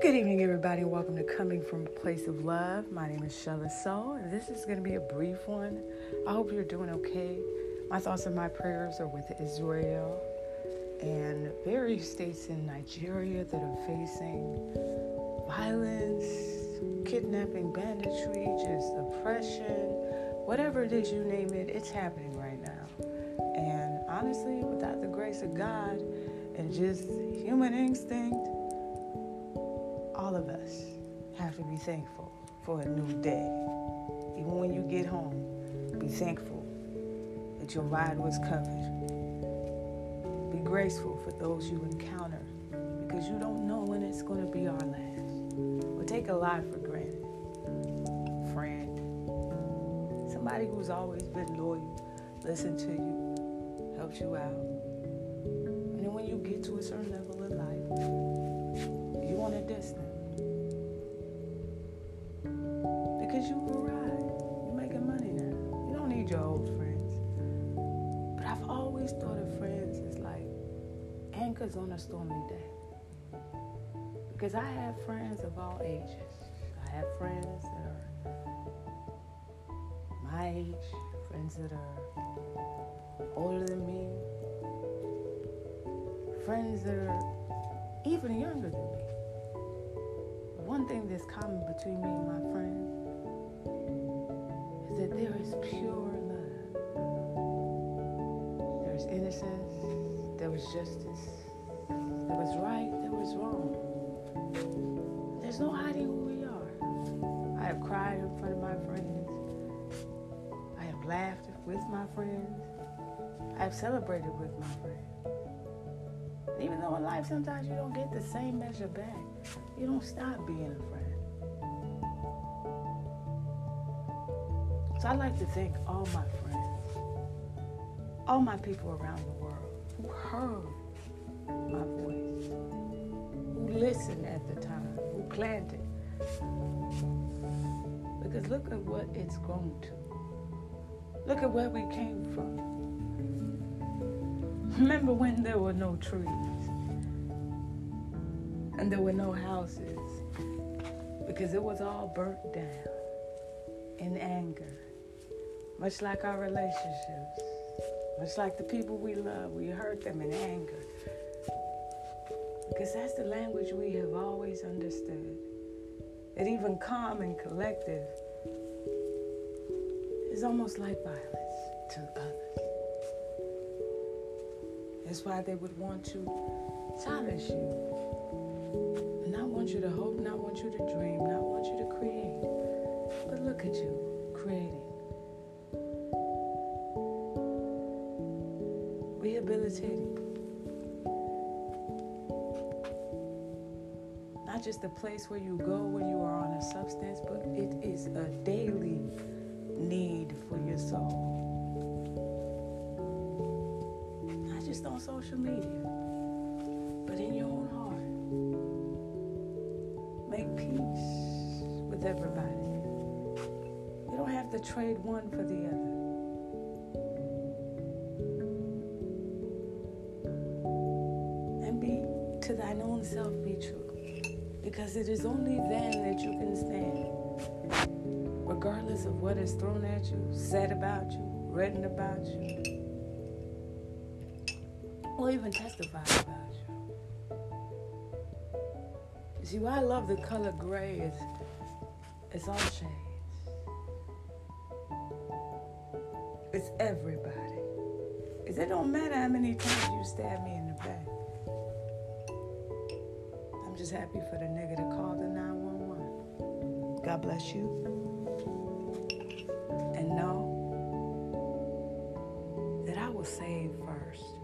Good evening, everybody, and welcome to Coming from a Place of Love. My name is Shella Soul, and this is going to be a brief one. I hope you're doing okay. My thoughts and my prayers are with Israel and various states in Nigeria that are facing violence, kidnapping, banditry, just oppression, whatever it is you name it, it's happening right now. And honestly, without the grace of God and just human instinct, all of us have to be thankful for a new day. Even when you get home, be thankful that your ride was covered. Be graceful for those you encounter because you don't know when it's going to be our last. We take a lot for granted. Friend, somebody who's always been loyal, listen to you, helps you out. And then when you get to a certain level of life, you want to distance. Because you arrived. You're making money now. You don't need your old friends. But I've always thought of friends as like anchors on a stormy day. Because I have friends of all ages. I have friends that are my age, friends that are older than me, friends that are even younger than me. One thing that's common between me and my friends that there is pure love. There's innocence, there was justice, there was right, there was wrong. There's no hiding who we are. I have cried in front of my friends. I have laughed with my friends. I have celebrated with my friends. Even though in life sometimes you don't get the same measure back, you don't stop being a friend. So I'd like to thank all my friends, all my people around the world who heard my voice, who listened at the time, who planted. Because look at what it's grown to. Look at where we came from. Remember when there were no trees and there were no houses because it was all burnt down in anger, much like our relationships, much like the people we love, we hurt them in anger because that's the language we have always understood. That even calm and collective is almost like violence to others. That's why they would want to silence you. And not want you to hope, not want you to dream, not want you to create. But look at you creating. Rehabilitating. Not just a place where you go when you are on a substance, but it is a daily need for your soul. Not just on social media, but in your own heart. Make peace with everybody. You don't have to trade one for the other. To thine own self be true. Because it is only then that you can stand regardless of what is thrown at you, said about you, written about you, or even testified about you. You see, why I love the color gray is it's all shades. It's everybody. It don't matter how many times you stab me just happy for the nigga that called the 911. God bless you and know that I will save first.